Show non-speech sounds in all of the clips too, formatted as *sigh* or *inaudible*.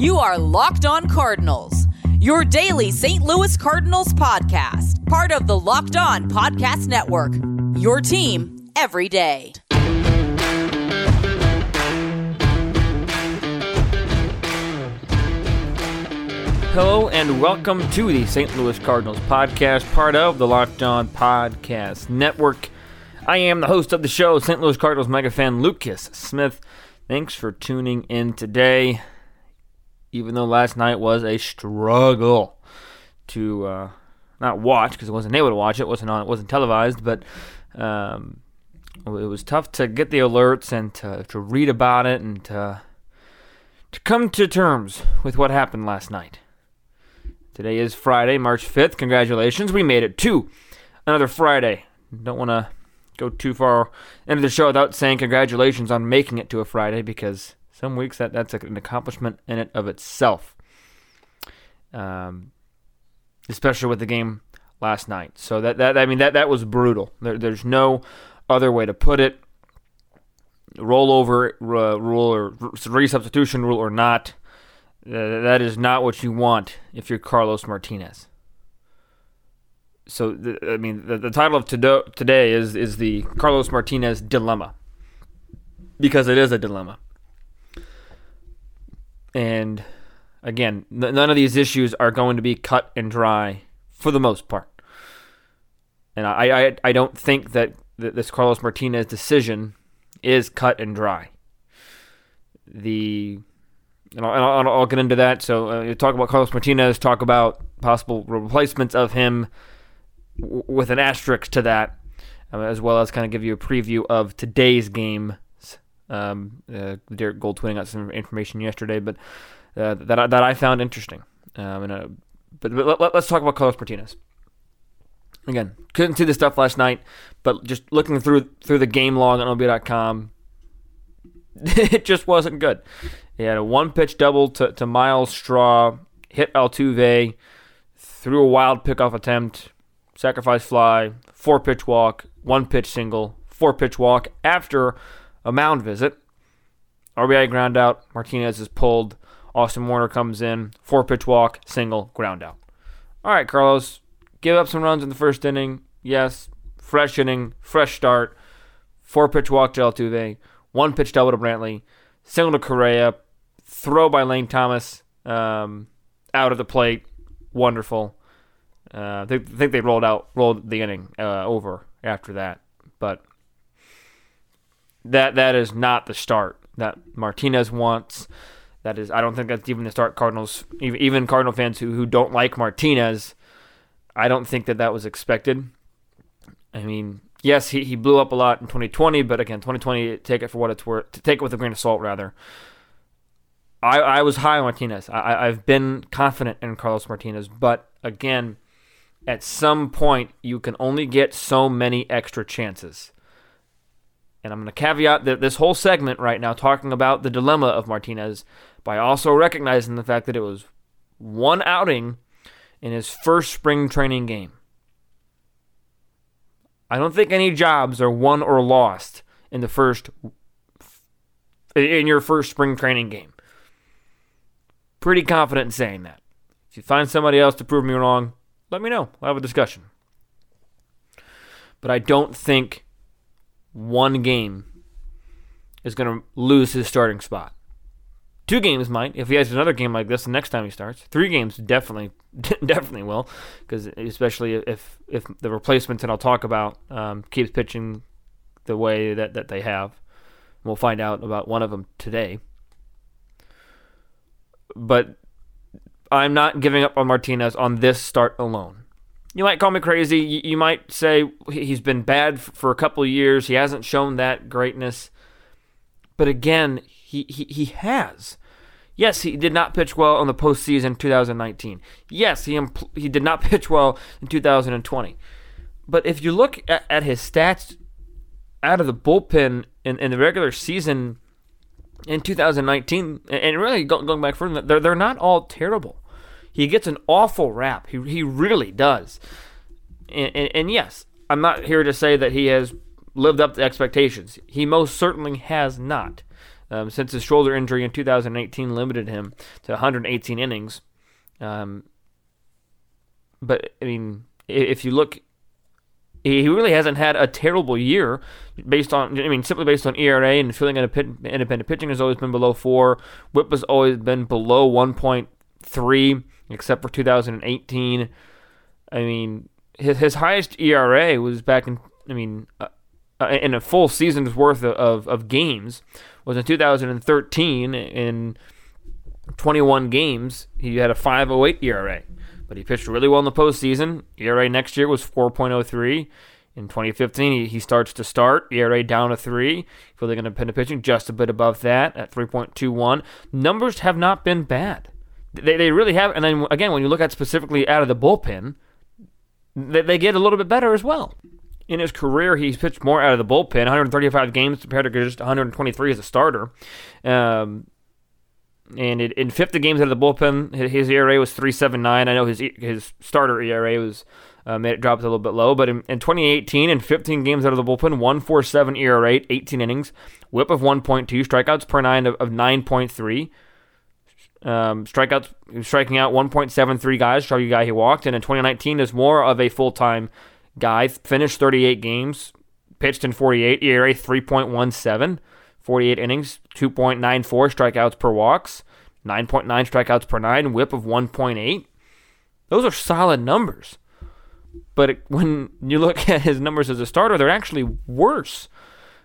You are Locked On Cardinals, your daily St. Louis Cardinals podcast, part of the Locked On Podcast Network. Your team every day. Hello and welcome to the St. Louis Cardinals podcast, part of the Locked On Podcast Network. I am the host of the show, St. Louis Cardinals mega fan Lucas Smith. Thanks for tuning in today. Even though last night was a struggle to uh, not watch because I wasn't able to watch it, wasn't on, it wasn't televised, but um, it was tough to get the alerts and to, to read about it and to, to come to terms with what happened last night. Today is Friday, March 5th. Congratulations. We made it to another Friday. Don't want to go too far into the show without saying congratulations on making it to a Friday because some weeks that, that's an accomplishment in it of itself. Um, especially with the game last night. So that, that I mean that that was brutal. There, there's no other way to put it. Rollover uh, rule or resubstitution rule or not. Uh, that is not what you want if you're Carlos Martinez. So, I mean, the, the title of today is is the Carlos Martinez dilemma because it is a dilemma. And again, none of these issues are going to be cut and dry for the most part. And I, I, I don't think that this Carlos Martinez decision is cut and dry. The and I'll, I'll, I'll, get into that. So, uh, talk about Carlos Martinez, talk about possible replacements of him w- with an asterisk to that, uh, as well as kind of give you a preview of today's game. Um, uh, Derrick Goold tweeting out some information yesterday, but uh, that I, that I found interesting. Um, and, uh, but, but let, us talk about Carlos Martinez. Again, couldn't see the stuff last night, but just looking through through the game log on MLB.com, *laughs* it just wasn't good. He had a one pitch double to, to Myles Straw, hit Altuve, threw a wild pickoff attempt, sacrifice fly, four pitch walk, one pitch single, four pitch walk after a mound visit. RBI ground out. Martinez is pulled. Austin Warner comes in. Four pitch walk, single, ground out. All right, Carlos, give up some runs in the first inning. Yes, fresh inning, fresh start. Four pitch walk to Altuve. One pitch double to Brantley. Single to Correa throw by Lane Thomas um, out of the plate, wonderful. Uh, they think they rolled out rolled the inning uh, over after that, but that that is not the start that Martinez wants. That is, I don't think that's even the start. Cardinals, even, Cardinal fans who who don't like Martinez, I don't think that that was expected. I mean, yes, he, he blew up a lot in 2020, but again, 2020, take it for what it's worth. Take it with a grain of salt, rather. I, I was high on Martinez. I, I've been confident in Carlos Martinez, but again, at some point, you can only get so many extra chances. And I'm going to caveat that this whole segment right now talking about the dilemma of Martinez by also recognizing the fact that it was one outing in his first spring training game. I don't think any jobs are won or lost in the first in your first spring training game. Pretty confident in saying that. If you find somebody else to prove me wrong, let me know. We'll have a discussion. But I don't think one game is going to lose his starting spot. Two games might. If he has another game like this the next time he starts, three games definitely, *laughs* definitely will. Because especially if if the replacements that I'll talk about um, keeps pitching the way that, that they have, we'll find out about one of them today but I'm not giving up on Martinez on this start alone. You might call me crazy. You, might say he's been bad for a couple of years. He hasn't shown that greatness. But again, he, he, he has. Yes, he did not pitch well in the postseason 2019. Yes, he impl- he did not *laughs* pitch well in 2020. But if you look at, at his stats out of the bullpen in, in the regular season in 2019, and really going back further, they're, they're not all terrible. He gets an awful rap. He, he really does. And, and, and yes, I'm not here to say that he has lived up to expectations. He most certainly has not. um, since his shoulder injury in 2018 limited him to 118 innings. Um, but I mean, if you look, he really hasn't had a terrible year based on, I mean, simply based on ERA and fielding independent pitching has always been below four. WHIP has always been below 1.3, except for 2018. I mean, his, his highest ERA was back in, I mean, uh, uh, in a full season's worth of, of, of games was in 2013 in 21 games. He had a 5.08 ERA, but he pitched really well in the postseason. ERA next year was 4.03. In 2015, he, he starts to start. ERA down to three. Fielding independent pitching just a bit above that at 3.21. Numbers have not been bad. They, they really have. And then again, when you look at specifically out of the bullpen, they, they get a little bit better as well in his career, he's pitched more out of the bullpen, 135 games compared to just 123 as a starter. Um, and it, in 50 games out of the bullpen, his ERA was 3.79. I know his his starter ERA was uh, made it drop a little bit low, but in, in 2018, in 15 games out of the bullpen, 1.47 ERA, 18 innings, WHIP of 1.2, strikeouts per nine of, of 9.3. Um, strikeouts, striking out 1.73 guys, every guy he walked, and in 2019 is more of a full time guy. Finished 38 games, pitched in 48, ERA 3.17, 48 innings, 2.94 strikeouts per walks, 9.9 strikeouts per nine, whip of 1.8. Those are solid numbers. But it, when you look *laughs* at his numbers as a starter, they're actually worse.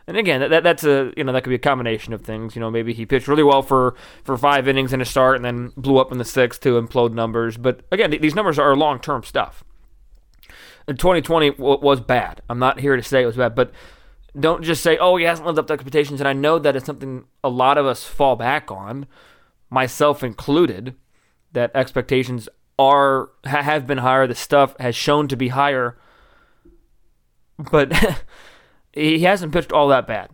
And again, that, that's a you know that could be a combination of things. You know, maybe he pitched really well for for five innings in a start and then blew up in the sixth to implode numbers. But again, these numbers are long term stuff. 2020 was bad. I'm not here to say it was bad, but don't just say, oh, he hasn't lived up to expectations. And I know that is something a lot of us fall back on, myself included, that expectations are have been higher. The stuff has shown to be higher, but *laughs* he hasn't pitched all that bad.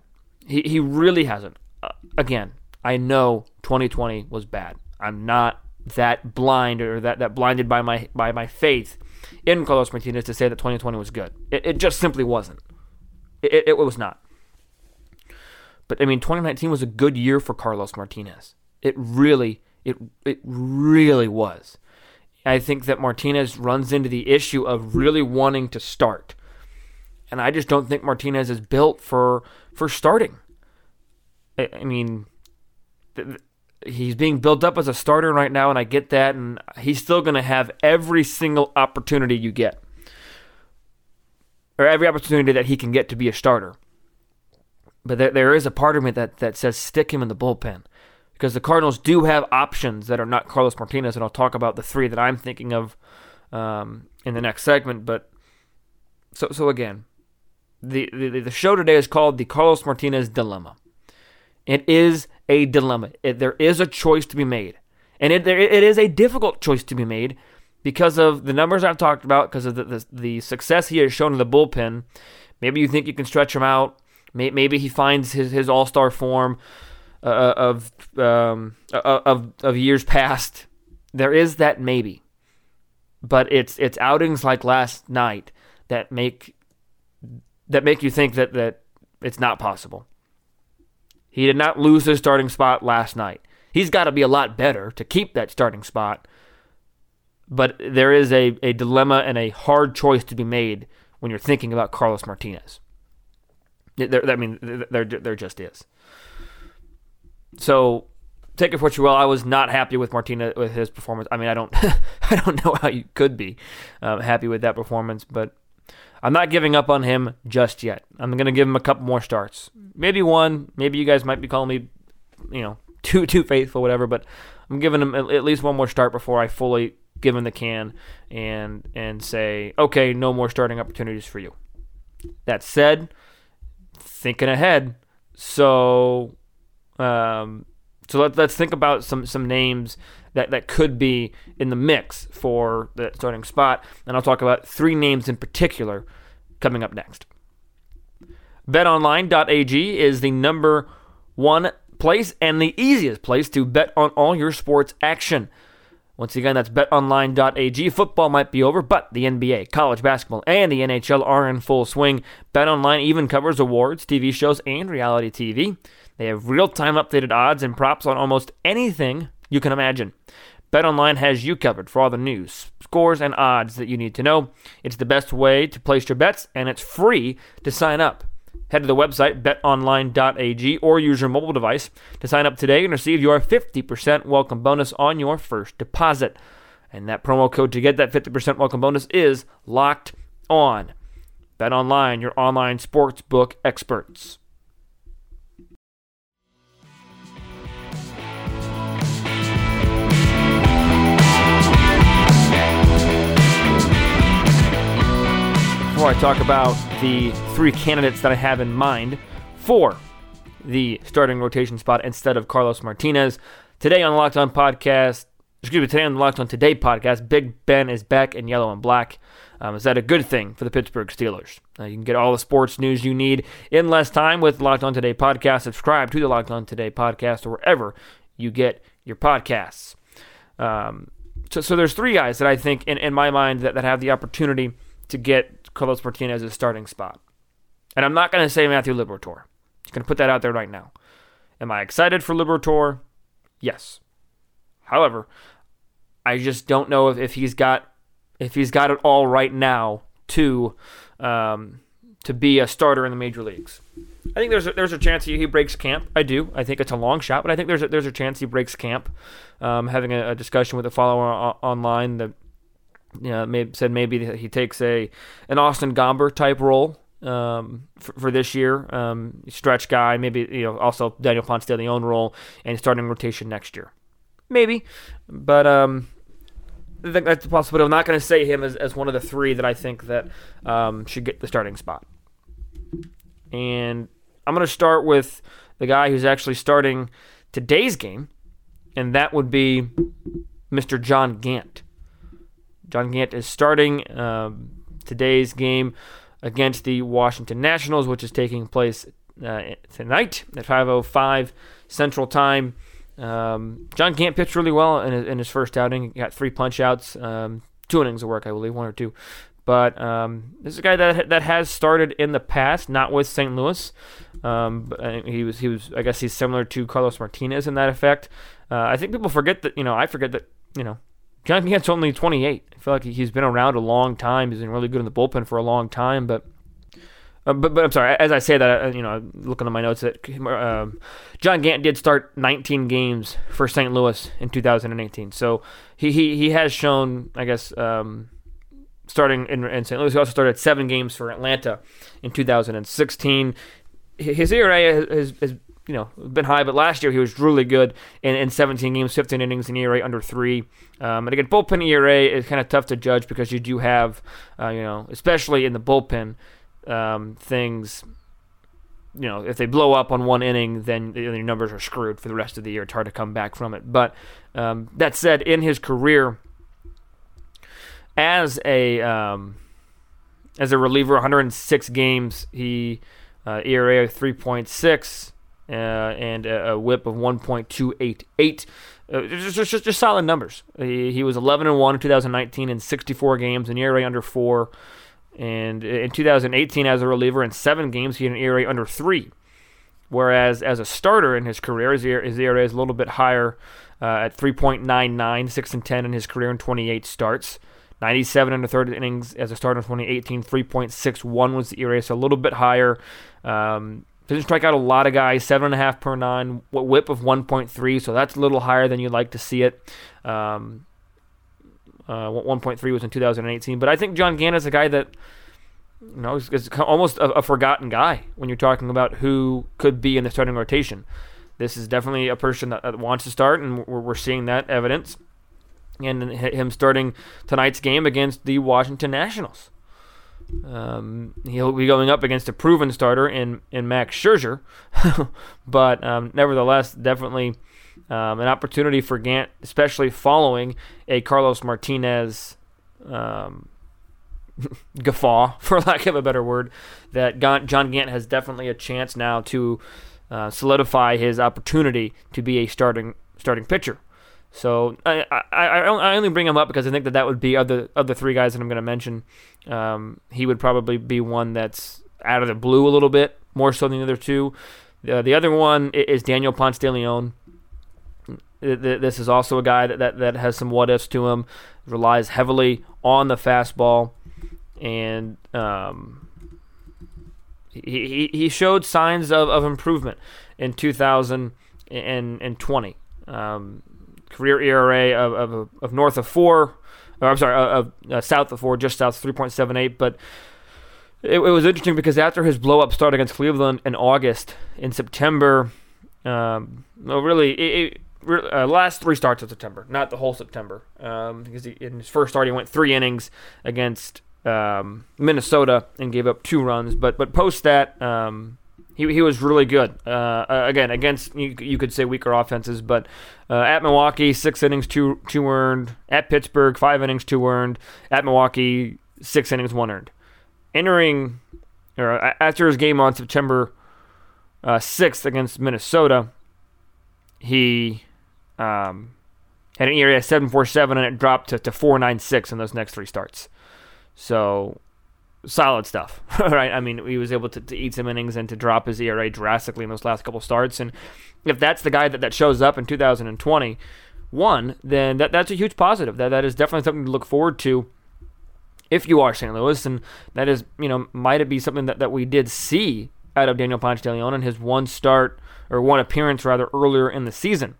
He he really hasn't. Uh, again, I know 2020 was bad. I'm not that blind or that, that blinded by my by my faith in Carlos Martinez to say that 2020 was good. It, it just simply wasn't. It, it, it was not. But I mean, 2019 was a good year for Carlos Martinez. It really, it it really was. I think that Martinez runs into the issue of really wanting to start, and I just don't think Martinez is built for for starting. I, I mean, he's being built up as a starter right now, and I get that, and he's still going to have every single opportunity you get, or every opportunity that he can get to be a starter. But there, there is a part of me that, that says stick him in the bullpen. Because the Cardinals do have options that are not Carlos Martinez, and I'll talk about the three that I'm thinking of um, in the next segment. But so so again, the, the the show today is called the Carlos Martinez Dilemma. It is a dilemma. It, there is a choice to be made. And it, there, it is a difficult choice to be made because of the numbers I've talked about, because of the, the, the success he has shown in the bullpen. Maybe you think you can stretch him out. Maybe he finds his, his all star form uh, uh, of, um, uh, of, of years past. There is that maybe. But it's, it's outings like last night that make, that make you think that, that it's not possible. He did not lose his starting spot last night. He's got to be a lot better to keep that starting spot. But there is a, a dilemma and a hard choice to be made when you're thinking about Carlos Martinez. There, I mean, there, there just is. So take it for what you will. I was not happy with Martinez with his performance. I mean, I don't, *laughs* I don't know how you could be um, happy with that performance, but I'm not giving up on him just yet. I'm to give him a couple more starts. Maybe one. Maybe you guys might be calling me, you know, *laughs* too too faithful, whatever. But I'm giving him at least one more start before I fully give him the can and and say, okay, no more starting opportunities for you. That said, thinking ahead. So, um, so let, let's think about some some names that, that could be in the mix for the starting spot. And I'll talk about three names in particular coming up next. BetOnline.ag is the number one place and the easiest place to bet on all your sports action. Once again, that's betonline.ag. Football might be over, but the NBA, college basketball, and the NHL are in full swing. BetOnline even covers awards, TV shows, and reality TV. They have real time updated odds and props on almost anything you can imagine. BetOnline has you covered for all the news, scores, and odds that you need to know. It's the best way to place your bets, and it's free to sign up. Head to the website betonline.ag or use your mobile device to sign up today and receive your 50% welcome bonus on your first deposit. And that promo code to get that 50% welcome bonus is locked on. BetOnline, your online sportsbook experts. Before I talk about the three candidates that I have in mind for the starting rotation spot instead of Carlos Martinez. Today on the Locked On Podcast, excuse me, today on the Locked On Today podcast, Big Ben is back in yellow and black. Um, is that a good thing for the Pittsburgh Steelers? Uh, you can get all the sports news you need in less time with Locked On Today podcast. Subscribe to the Locked On Today podcast or wherever you get your podcasts. Um, so, so there's three guys that I think, in, in my mind, that, that have the opportunity to get Carlos Martinez's starting spot. And I'm not going to say Matthew Liberatore. Just going to put that out there right now. Am I excited for Liberatore? Yes. However, I just don't know if, if he's got if he's got it all right now to um, to be a starter in the major leagues. I think there's a, there's a chance he, he breaks camp. I do. I think it's a long shot, but I think there's a, there's a chance he breaks camp. Um, having a, a, discussion with a follower online that you know, maybe, said maybe he takes a an Austin Gomber type role um, for, for, this year, um, stretch guy. Maybe you know also Daniel Ponce de Leon role and starting rotation next year. Maybe, but um, I think that's possible. I'm not going to say him as, as one of the three that I think that um, should get the starting spot. And I'm going to start with the guy who's actually starting today's game, and that would be Mr. John Gant. John Gant is starting um, today's game against the Washington Nationals, which is taking place uh, tonight at 5:05 Central Time. Um, John Gant pitched really well in his, in his, first outing. He got three punch outs, um, two innings of work, I believe, one or two. But um, this is a guy that that has started in the past, not with St. Louis. Um, uh, he was he was I guess he's similar to Carlos Martinez in that effect. Uh, I think people forget that you know I forget that you know John Gant's only 28. I feel like he's been around a long time. He's been really good in the bullpen for a long time, but. Uh, but, but I'm sorry. As I say that, uh, you know, looking at my notes, that um, John Gant did start 19 games for St. Louis in 2018. So he he, he has shown, I guess, um, starting in, in St. Louis. He also started seven games for Atlanta in 2016. His ERA has, has you know, been high, but last year he was really good in, in 17 games, 15 innings, and ERA under three. Um, and again, bullpen ERA is kind of tough to judge because you do have, uh, you know, especially in the bullpen, um, things. You know, if they blow up on one inning, then your numbers are screwed for the rest of the year. It's hard to come back from it. But um, that said, in his career as a um, as a reliever, 106 games, he uh, ERA of 3.6 uh, and a, a, whip of 1.288. Uh, just, just, just solid numbers. He, he was 11 and 1 in 2019 in 64 games, an ERA under four. And in 2018, as a reliever in seven games, he had an ERA under three. Whereas as a starter in his career, his ERA, his ERA is a little bit higher uh, at 3.99, 6 and 10 in his career in 28 starts. 97 in the third innings as a starter in 2018. 3.61 was the ERA, so a little bit higher. Um, doesn't strike out a lot of guys. Seven and a half per nine. Whip of 1.3, so that's a little higher than you'd like to see it. Um, uh, 1.3 was in 2018, but I think John Gant is a guy that you know is, is almost a, a, forgotten guy when you're talking about who could be in the starting rotation. This is definitely a person that, that wants to start, and we're, we're seeing that evidence. And him starting tonight's game against the Washington Nationals. Um, he'll be going up against a proven starter in, in Max Scherzer, *laughs* but um, nevertheless, definitely um, an opportunity for Gant, especially following a Carlos Martinez um, *laughs* guffaw, *laughs* for lack of a better word. That John Gant has definitely a chance now to uh, solidify his opportunity to be a starting starting pitcher. So I, I, I only bring him up because I think that that would be other other three guys that I'm going to mention. Um, he would probably be one that's out of the blue a little bit more so than the other two. Uh, the other one is Daniel Ponce de Leon. This is also a guy that, that, that has some what ifs to him, relies heavily on the fastball, and um, he, he, showed signs of, of improvement in 2020. Um, career ERA of, of, of north of four, or I'm sorry, of uh, south of four, just south 3.78. But it, it, was interesting because after his blow up start against Cleveland in August, in September, um, well, really, it, it, uh, last three starts of September, not the whole September, um, because he, in his first start he went three innings against um, Minnesota and gave up two runs. But but post that, um, he, he was really good. Uh, again, against you, you could say weaker offenses, but uh, at Milwaukee, six innings, two two earned. At Pittsburgh, five innings, two earned. At Milwaukee, six innings, one earned. Entering or after his game on September uh, sixth against Minnesota, he um, had an ERA seven four seven, and it dropped to, to four nine six in those next three starts. So solid stuff, *laughs* right? I mean, he was able to, to, eat some innings and to drop his ERA drastically in those last couple starts. And if that's the guy that, that shows up in 2021, then that, that's a huge positive. That that is definitely something to look forward to if you are St. Louis. And that is, you know, might it be something that, that we did see out of Daniel Ponce de Leon in his one start or one appearance rather earlier in the season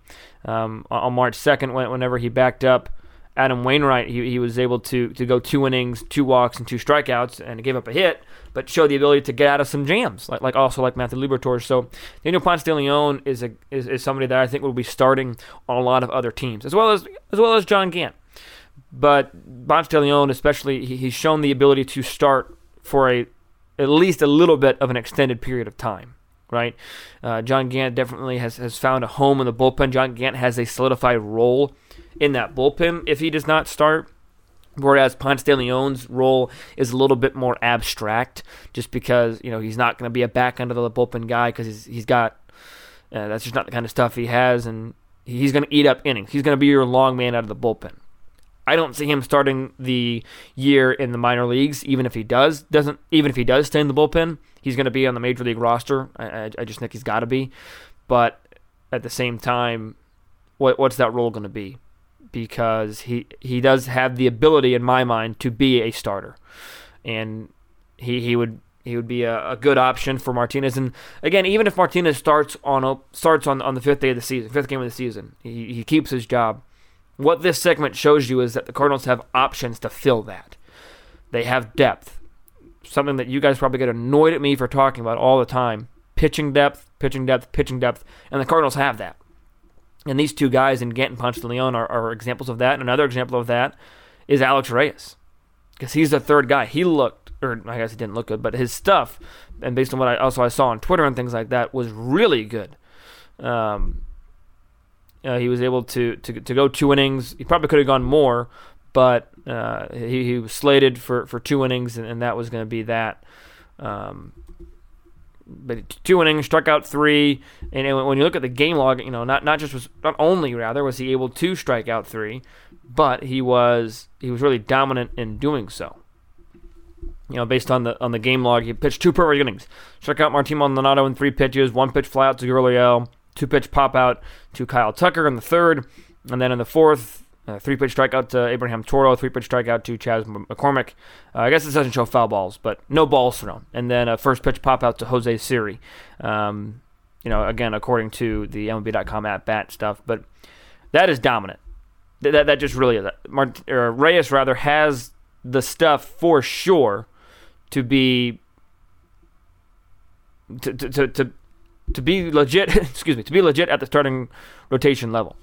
um, on March 2nd whenever he backed up Adam Wainwright, he, he was able to to go two innings, two walks, and two strikeouts, and gave up a hit, but showed the ability to get out of some jams, like like also like Matthew Liberatore. So Daniel Ponce de Leon is a is, is somebody that I think will be starting on a lot of other teams, as well as as well as John Gant. But Ponce de Leon, especially, he, he's shown the ability to start for a at least a little bit of an extended period of time right? Uh, John Gant definitely has, has found a home in the bullpen. John Gant has a solidified role in that bullpen if he does not start. Whereas Ponce de Leon's role is a little bit more abstract, just because you know he's not going to be a back end of the bullpen guy because he's he's got uh, that's just not the kind of stuff he has, and he's going to eat up innings. He's going to be your long man out of the bullpen. I don't see him starting the year in the minor leagues, even if he does doesn't even if he does stay in the bullpen, he's going to be on the major league roster. I, I, I just think he's got to be, but at the same time, what what's that role going to be? because he he does have the ability in my mind to be a starter, and he he would he would be a, a, good option for Martinez. And again, even if Martinez starts on starts on, on the fifth day of the season, fifth game of the season, he, he keeps his job. What this segment shows you is that the Cardinals have options to fill that. They have depth, something that you guys probably get annoyed at me for talking about all the time. Pitching depth, pitching depth, pitching depth, and the Cardinals have that. And these two guys in Gant and Ponce de Leon are, are examples of that. And another example of that is Alex Reyes, because he's the third guy. He looked, or I guess he didn't look good, but his stuff, and based on what I also I saw on Twitter and things like that, was really good. Um, uh, he was able to, to to go two innings. He probably could have gone more, but uh, he, he was slated for, for two innings, and, and that was going to be that. Um, but two innings, struck out three, and when you look at the game log, you know, not not just was not only rather was he able to strike out three, but he was he was really dominant in doing so. You know, based on the on the game log, he pitched two perfect innings, struck out Martin Maldonado in three pitches, one pitch fly out to Gurriel, two pitch pop out to Kyle Tucker in the third, and then in the fourth, uh, three pitch strikeout to Abraham Toro, three pitch strikeout to Chas McCormick. Uh, I guess this doesn't show foul balls, but no balls thrown. And then a first pitch pop out to Jose Siri. Um, you know, again, according to the MLB.com at bat stuff, but that is dominant. That, that, that just really is. Mart- Reyes, rather, has the stuff for sure to be. To, to, to, to, be legit, *laughs* excuse me, to be legit at the starting rotation level.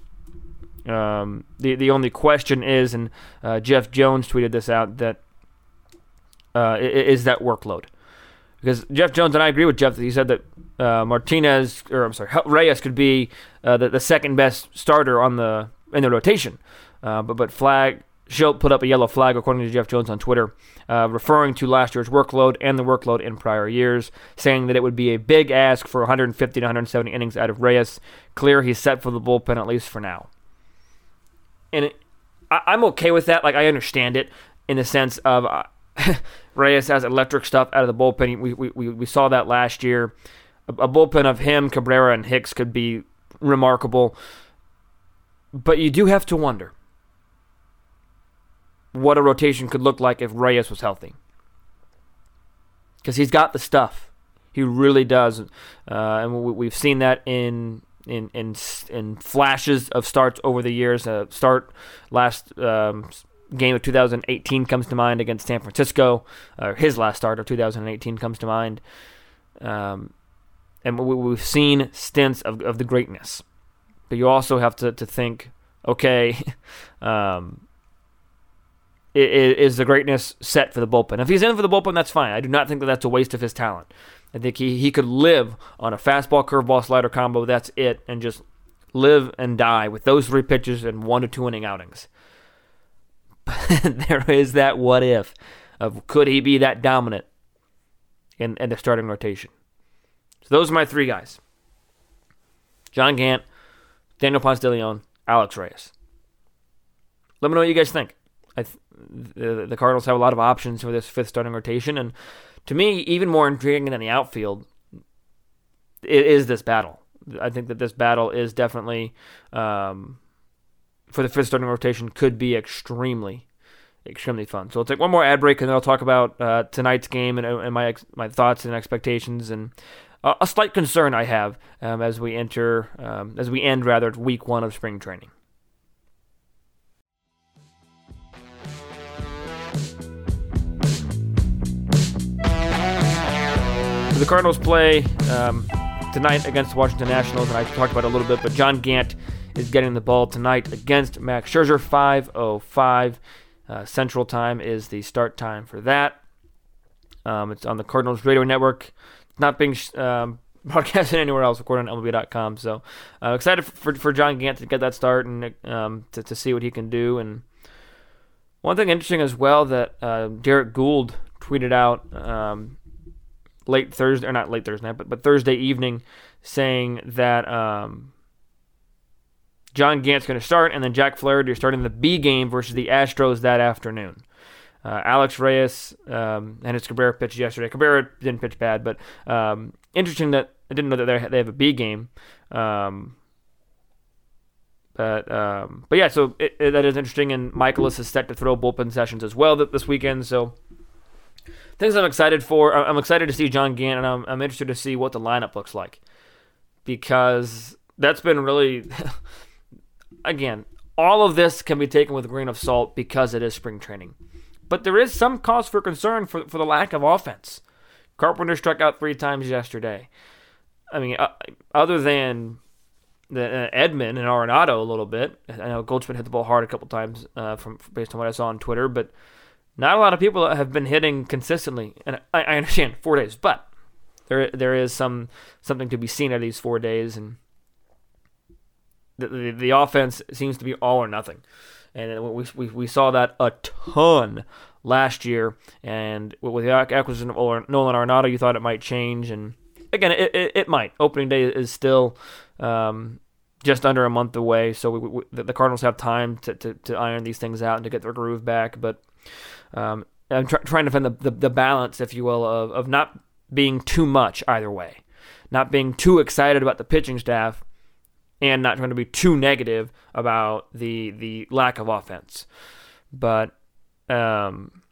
Um, the the only question is, and uh, Jeff Jones tweeted this out that uh, is that workload because Jeff Jones and I agree with Jeff that he said that uh, Martinez or I'm sorry Reyes could be uh, the, the second best starter on the in the rotation, uh, but but flag Shildt put up a yellow flag according to Jeff Jones on Twitter, uh, referring to last year's workload and the workload in prior years, saying that it would be a big ask for 150 to 170 innings out of Reyes. Clear he's set for the bullpen at least for now and it, I, am okay with that. Like I understand it in the sense of uh, *laughs* Reyes has electric stuff out of the bullpen. We, we, we, we saw that last year. a, a bullpen of him, Cabrera, and Hicks could be remarkable. But you do have to wonder what a rotation could look like if Reyes was healthy. Because he's got the stuff. He really does. Uh, and we've seen that in in in in flashes of starts over the years. Uh, start last um, game of 2018 comes to mind against San Francisco. Uh, his last start of 2018 comes to mind. Um, and we, have seen stints of, of the greatness. But you also have to, to think, okay, *laughs* um, is the greatness set for the bullpen? If he's in for the bullpen, that's fine. I do not think that that's a waste of his talent. I think he, he could live on a fastball, curveball, slider combo. That's it, and just live and die with those three pitches and one to two inning outings. But *laughs* there is that what if of could he be that dominant in, in the starting rotation? So those are my three guys: John Gant, Daniel Ponce de Leon, Alex Reyes. Let me know what you guys think. The, the Cardinals have a lot of options for this fifth starting rotation, and to me, even more intriguing than the outfield it is this battle. I think that this battle is definitely um, for the fifth starting rotation could be extremely, extremely fun. So we'll take one more ad break, and then I'll talk about uh, tonight's game and, and my my thoughts and expectations and uh, a slight concern I have um, as we enter um, as we end rather week one of spring training. The Cardinals play um, tonight against the Washington Nationals, and I talked about it a little bit, but John Gant is getting the ball tonight against Max Scherzer, 5.05 uh, Central Time is the start time for that. Um, it's on the Cardinals Radio Network. It's not being um, *laughs* broadcasted anywhere else, according on MLB.com. So uh, excited for, for John Gant to get that start and um, to, to see what he can do. And one thing interesting as well that uh, Derrick Goold tweeted out um, late Thursday, or not late Thursday night, but, but Thursday evening, saying that um, John Gant's going to start, and then Jack Flaherty is starting the B game versus the Astros that afternoon. Uh, Alex Reyes um, and his Cabrera pitched yesterday. Cabrera didn't pitch bad, but um, interesting that I didn't know that they have a B game. Um, but um, but yeah, so it, it, that is interesting. And Mikolas is set to throw bullpen sessions as well this weekend. So things I'm excited for. I'm excited to see John Gant, and I'm, I'm interested to see what the lineup looks like because that's been really, *laughs* again, all of this can be taken with a grain of salt because it is spring training. But there is some cause for concern for, for the lack of offense. Carpenter struck out three times yesterday. I mean, uh, other than the uh, Edman and Arenado a little bit. I know Goldschmidt hit the ball hard a couple times uh, from based on what I saw on Twitter, but not a lot of people have been hitting consistently, and I, I understand four days, but there there is some something to be seen of these four days, and the, the, the offense seems to be all or nothing, and we, we we saw that a ton last year, and with the acquisition of Nolan Arenado, you thought it might change, and again, it, it, it might. Opening day is still. Um, just under a month away, so we, we, the Cardinals have time to, to, to iron these things out and to get their groove back. But um, I'm tr- trying to find the, the, the, balance, if you will, of, of not being too much either way, not being too excited about the pitching staff, and not trying to be too negative about the the lack of offense. But um,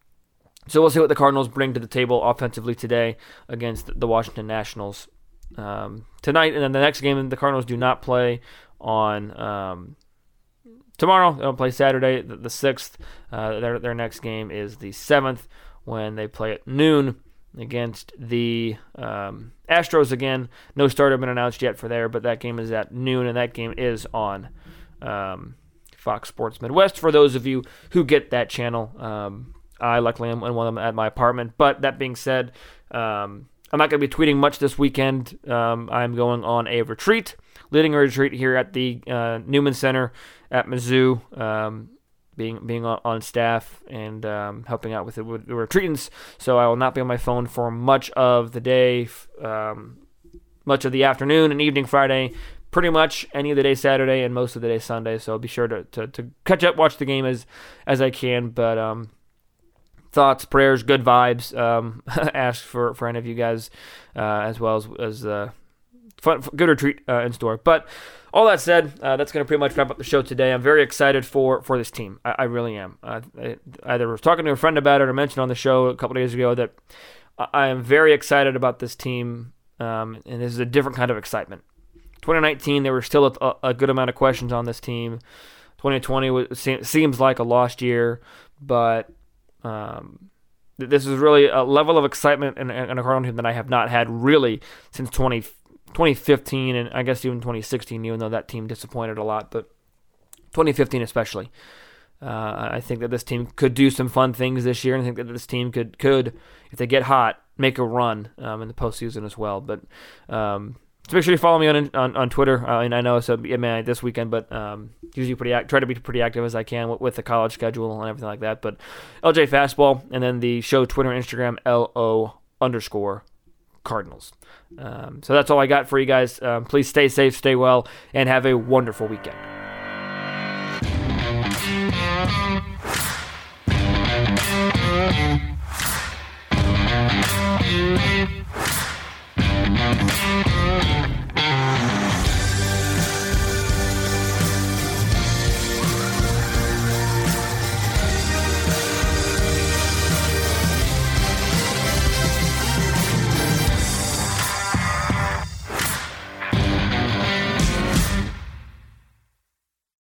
so we'll see what the Cardinals bring to the table offensively today against the Washington Nationals um, tonight, and then the next game the Cardinals do not play on um, tomorrow. They'll play Saturday, the sixth. Uh, their their next game is the seventh when they play at noon against the um, Astros again. No start starter been announced yet for there, but that game is at noon, and that game is on um, Fox Sports Midwest. For those of you who get that channel, um, I luckily am one of them at my apartment. But that being said, um, I'm not going to be tweeting much this weekend. Um, I'm going on a retreat, leading a retreat here at the uh, Newman Center at Mizzou, um, being being on, staff and um, helping out with the, with the retreatants. So I will not be on my phone for much of the day, um, much of the afternoon and evening Friday, pretty much any of the day Saturday and most of the day Sunday. So I'll be sure to, to, to catch up, watch the game as as I can. But um, thoughts, prayers, good vibes. Um, *laughs* ask for for any of you guys uh, as well as as uh, fun, good retreat uh, in store. But all that said, uh, that's going to pretty much wrap up the show today. I'm very excited for for this team. I, I really am. Uh, I either was talking to a friend about it or mentioned on the show a couple days ago that I am very excited about this team, um, and this is a different kind of excitement. 2019, there were still a, a good amount of questions on this team. 2020 was, seems like a lost year, but um, this is really a level of excitement in, in a Cardinal team that I have not had really since 20, 2015 and I guess even 2016, even though that team disappointed a lot, but 2015 especially. Uh, I think that this team could do some fun things this year, and I think that this team could could, if they get hot, make a run um, in the postseason as well. But um, so make sure you follow me on on, on Twitter. Uh, and I know it's a man this weekend, but um, usually pretty act- try to be pretty active as I can with, with, the college schedule and everything like that. But LJ Fastball, and then the show Twitter and Instagram lo underscore Cardinals. Um, so that's all I got for you guys. Um, please stay safe, stay well, and have a wonderful weekend.